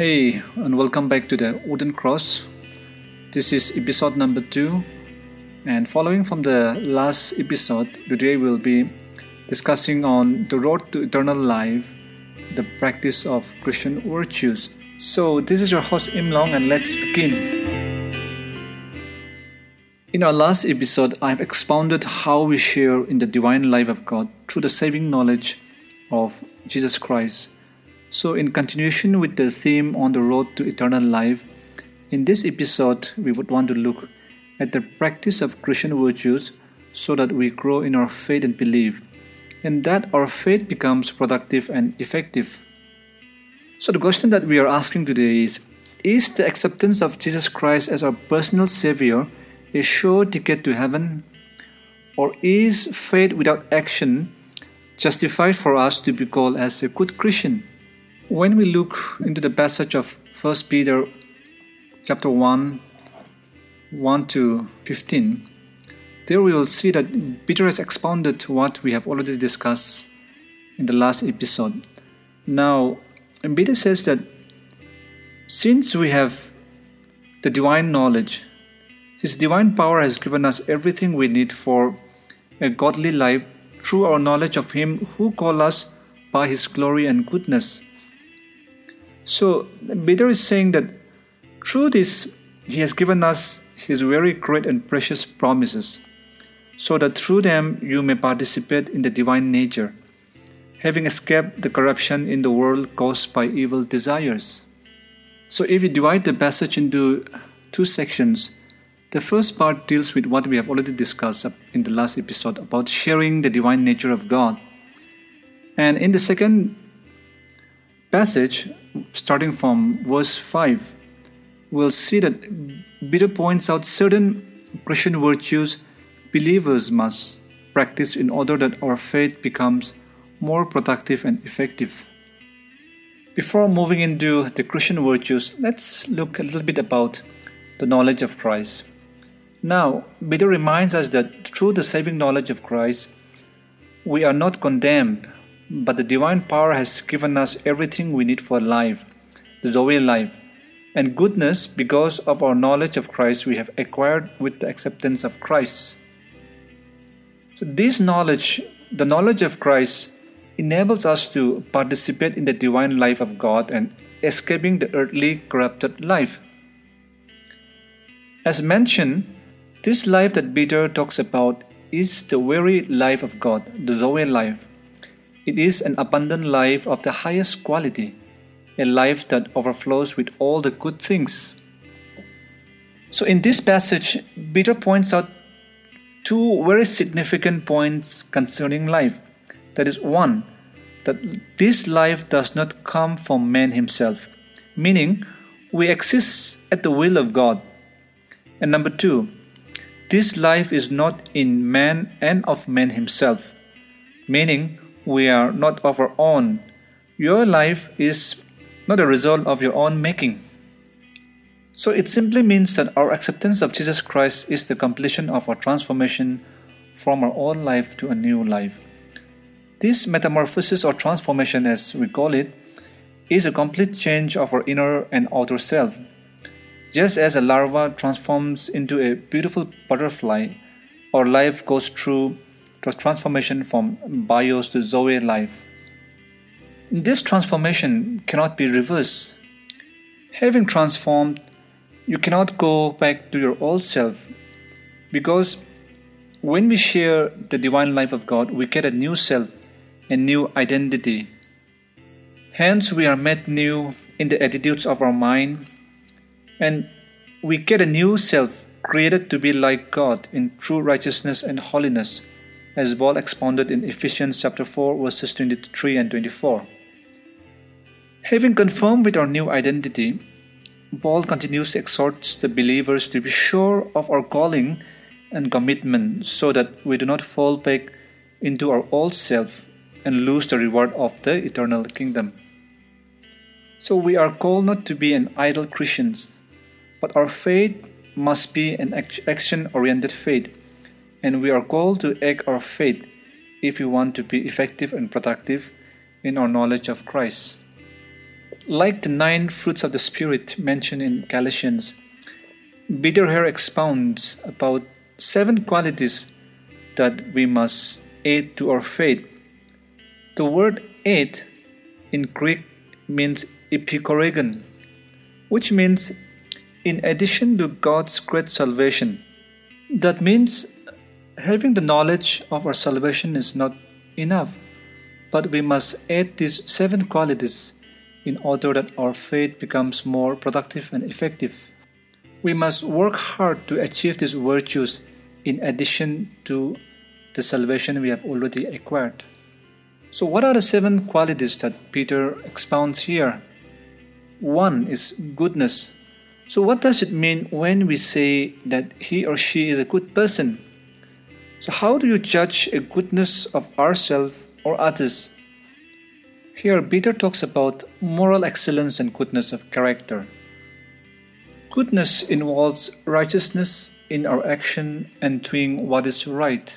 Hey, and welcome back to the Wooden Cross. This is episode number two, and following from the last episode, today we'll be discussing on the road to eternal life, the practice of Christian virtues. So, this is your host Im Long, and let's begin. In our last episode, I've expounded how we share in the divine life of God through the saving knowledge of Jesus Christ. So, in continuation with the theme on the road to eternal life, in this episode, we would want to look at the practice of Christian virtues so that we grow in our faith and belief, and that our faith becomes productive and effective. So, the question that we are asking today is Is the acceptance of Jesus Christ as our personal Savior a sure ticket to heaven? Or is faith without action justified for us to be called as a good Christian? When we look into the passage of 1 Peter chapter 1 1 to 15, there we will see that Peter has expounded what we have already discussed in the last episode. Now, Peter says that since we have the divine knowledge, His divine power has given us everything we need for a godly life through our knowledge of Him who called us by His glory and goodness. So, Peter is saying that through this, he has given us his very great and precious promises, so that through them you may participate in the divine nature, having escaped the corruption in the world caused by evil desires. So, if we divide the passage into two sections, the first part deals with what we have already discussed in the last episode about sharing the divine nature of God. And in the second passage, starting from verse 5, we'll see that Peter points out certain Christian virtues believers must practice in order that our faith becomes more productive and effective. Before moving into the Christian virtues, let's look a little bit about the knowledge of Christ. Now, Peter reminds us that through the saving knowledge of Christ, we are not condemned but the divine power has given us everything we need for life, the Zoe life, and goodness because of our knowledge of Christ we have acquired with the acceptance of Christ. So, this knowledge, the knowledge of Christ, enables us to participate in the divine life of God and escaping the earthly corrupted life. As mentioned, this life that Peter talks about is the very life of God, the Zoe life. It is an abundant life of the highest quality, a life that overflows with all the good things. So, in this passage, Peter points out two very significant points concerning life. That is, one, that this life does not come from man himself, meaning we exist at the will of God. And number two, this life is not in man and of man himself, meaning we are not of our own. Your life is not a result of your own making. So it simply means that our acceptance of Jesus Christ is the completion of our transformation from our old life to a new life. This metamorphosis or transformation, as we call it, is a complete change of our inner and outer self. Just as a larva transforms into a beautiful butterfly, our life goes through transformation from bios to Zoe life. This transformation cannot be reversed. Having transformed, you cannot go back to your old self because when we share the divine life of God, we get a new self, a new identity. Hence, we are made new in the attitudes of our mind, and we get a new self created to be like God in true righteousness and holiness as Paul expounded in Ephesians chapter 4 verses 23 and 24. Having confirmed with our new identity, Paul continues to exhort the believers to be sure of our calling and commitment so that we do not fall back into our old self and lose the reward of the eternal kingdom. So we are called not to be an idle Christians, but our faith must be an action oriented faith and we are called to act our faith if we want to be effective and productive in our knowledge of Christ. like the nine fruits of the Spirit mentioned in Galatians, Peter here expounds about seven qualities that we must add to our faith. The word aid in Greek means epikoregon, which means in addition to God's great salvation. That means having the knowledge of our salvation is not enough, but we must add these seven qualities in order that our faith becomes more productive and effective. We must work hard to achieve these virtues in addition to the salvation we have already acquired. So, what are the seven qualities that Peter expounds here? One is goodness. So, what does it mean when we say that he or she is a good person? So, how do you judge a goodness of ourselves or others? Here, Peter talks about moral excellence and goodness of character. Goodness involves righteousness in our action and doing what is right.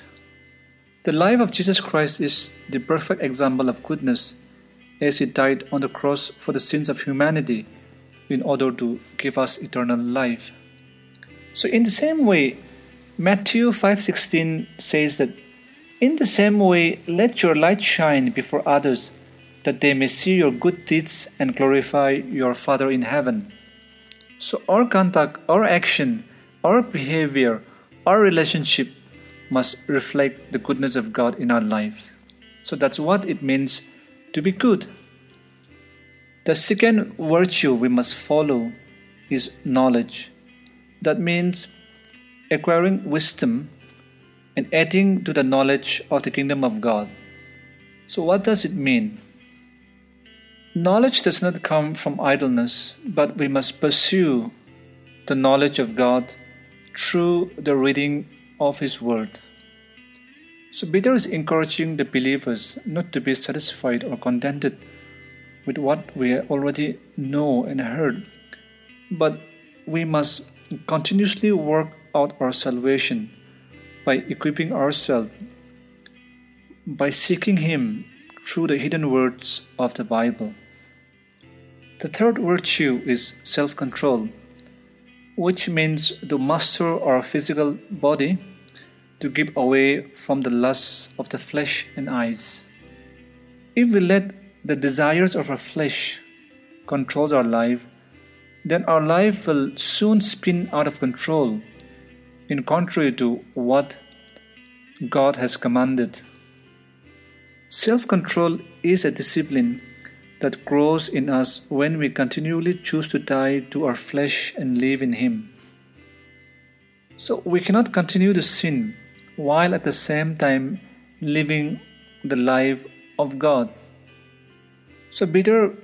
The life of Jesus Christ is the perfect example of goodness as he died on the cross for the sins of humanity in order to give us eternal life. So in the same way, Matthew 5:16 says that in the same way let your light shine before others that they may see your good deeds and glorify your Father in heaven. So our conduct, our action, our behavior, our relationship must reflect the goodness of God in our life. So that's what it means to be good. The second virtue we must follow is knowledge. That means acquiring wisdom and adding to the knowledge of the kingdom of God. So, what does it mean? Knowledge does not come from idleness, but we must pursue the knowledge of God through the reading of His Word. So Peter is encouraging the believers not to be satisfied or contented with what we already know and heard, but we must continuously work out our salvation by equipping ourselves, by seeking Him through the hidden words of the Bible. The third virtue is self control, which means to master our physical body to keep away from the lusts of the flesh and eyes. If we let the desires of our flesh control our life, then our life will soon spin out of control, in contrary to what God has commanded. Self control is a discipline that grows in us when we continually choose to die to our flesh and live in Him. So we cannot continue to sin while at the same time living the life of God. So Peter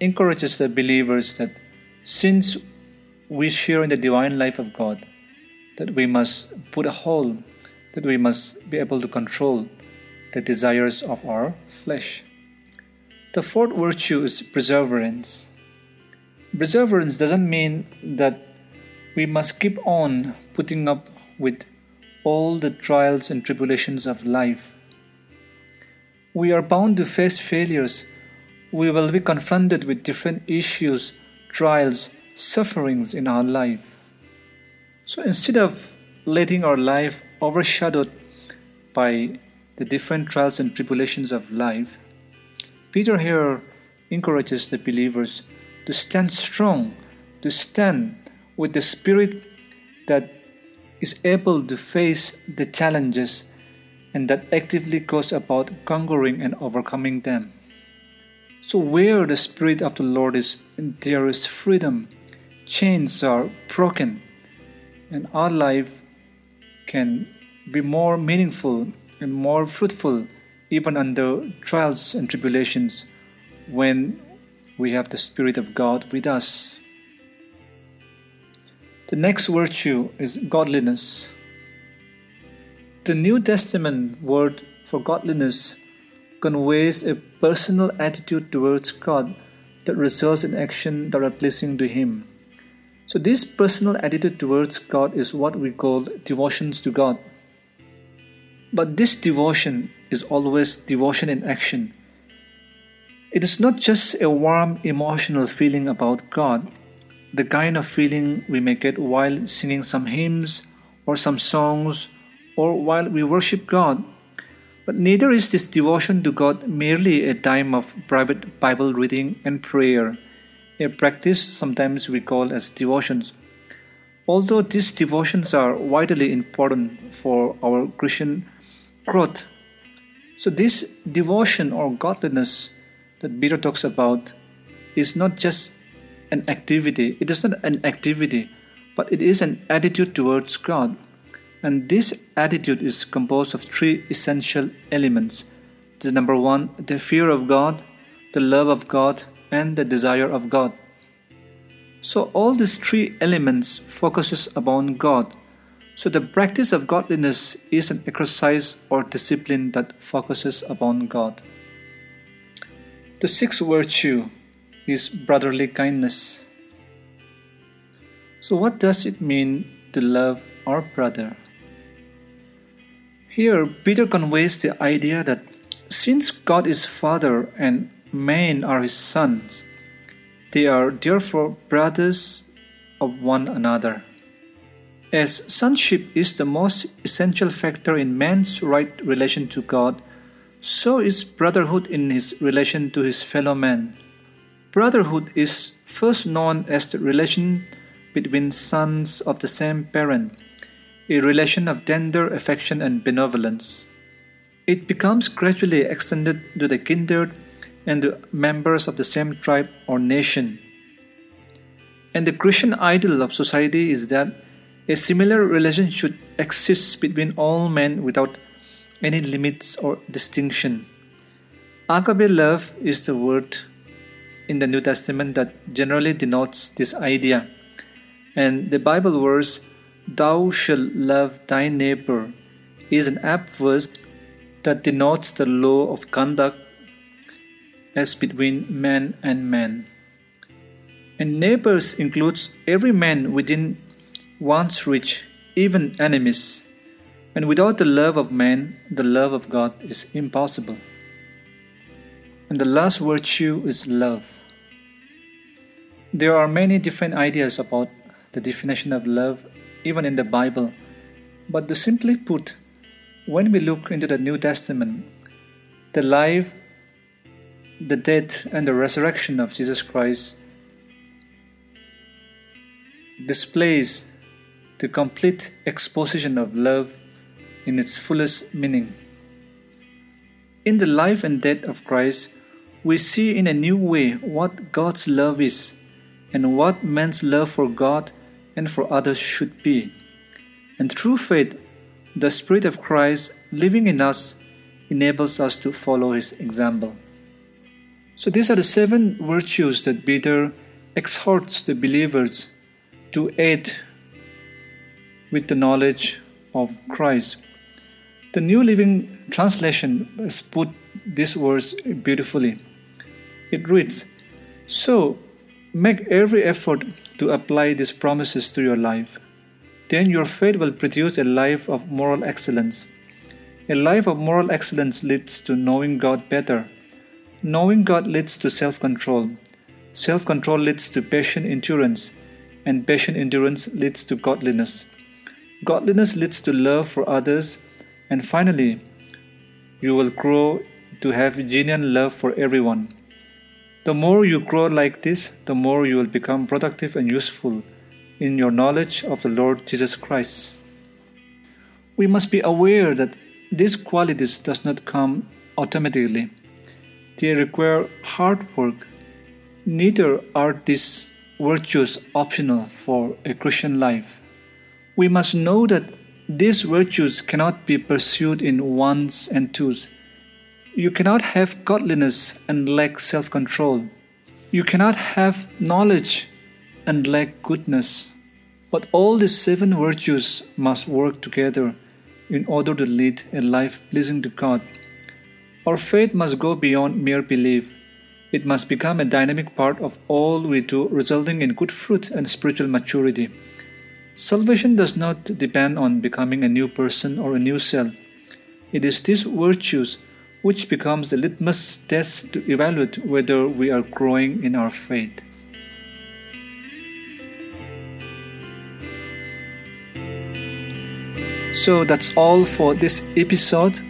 encourages the believers that since we share in the divine life of God, that we must put a hold, that we must be able to control the desires of our flesh. The fourth virtue is perseverance. Perseverance doesn't mean that we must keep on putting up with all the trials and tribulations of life. We are bound to face failures. We will be confronted with different issues, trials, sufferings in our life. So instead of letting our life overshadowed by the different trials and tribulations of life, Peter here encourages the believers to stand strong, to stand with the spirit that is able to face the challenges and that actively goes about conquering and overcoming them. So, where the Spirit of the Lord is, there is freedom. Chains are broken, and our life can be more meaningful and more fruitful even under trials and tribulations when we have the Spirit of God with us. The next virtue is godliness. The New Testament word for godliness conveys a personal attitude towards God that results in action that are pleasing to Him. So, this personal attitude towards God is what we call devotions to God. But this devotion is always devotion in action. It is not just a warm emotional feeling about God, the kind of feeling we may get while singing some hymns or some songs or while we worship God. But neither is this devotion to God merely a time of private Bible reading and prayer, a practice sometimes we call as devotions. Although these devotions are vitally important for our Christian growth, so this devotion or godliness that Peter talks about is not just an activity, it is not an activity, but it is an attitude towards God. And this attitude is composed of three essential elements. The number one, the fear of God, the love of God, and the desire of God. So all these three elements focuses upon God. So the practice of godliness is an exercise or discipline that focuses upon God. The sixth virtue is brotherly kindness. So what does it mean to love our brother? Here Peter conveys the idea that since God is Father and men are his sons, they are therefore brothers of one another. As sonship is the most essential factor in man's right relation to God, so is brotherhood in his relation to his fellow man. Brotherhood is first known as the relation between sons of the same parent, a relation of tender affection and benevolence. It becomes gradually extended to the kindred and the members of the same tribe or nation. And the Christian ideal of society is that a similar relation should exist between all men without any limits or distinction. Agape love is the word in the New Testament that generally denotes this idea. And the Bible verse, Thou shalt love thy neighbor, is an apt verse that denotes the law of conduct as between man and man. And neighbors includes every man within one's reach, even enemies. And without the love of man, the love of God is impossible. And the last virtue is love. There are many different ideas about the definition of love, even in the Bible. But to simply put, when we look into the New Testament, the life the death and the resurrection of Jesus Christ displays the complete exposition of love in its fullest meaning. In the life and death of Christ, we see in a new way what God's love is and what man's love for God and for others should be. And through faith, the Spirit of Christ living in us enables us to follow His example. So these are the seven virtues that Peter exhorts the believers to aid with the knowledge of Christ. The New Living Translation has put these words beautifully. It reads So, make every effort to apply these promises to your life. Then your faith will produce a life of moral excellence. A life of moral excellence leads to knowing God better Knowing God leads to self control. Self control leads to patient endurance, and patient endurance leads to godliness. Godliness leads to love for others, and finally, you will grow to have genuine love for everyone. The more you grow like this, the more you will become productive and useful in your knowledge of the Lord Jesus Christ. We must be aware that these qualities does not come automatically. They require hard work. Neither are these virtues optional for a Christian life. We must know that these virtues cannot be pursued in ones and twos. You cannot have godliness and lack self control. You cannot have knowledge and lack goodness. But all these seven virtues must work together in order to lead a life pleasing to God. Our faith must go beyond mere belief. It must become a dynamic part of all we do, resulting in good fruit and spiritual maturity. Salvation does not depend on becoming a new person or a new self. It is these virtues which becomes the litmus test to evaluate whether we are growing in our faith. So that's all for this episode.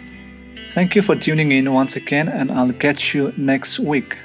Thank you for tuning in once again, and I'll catch you next week.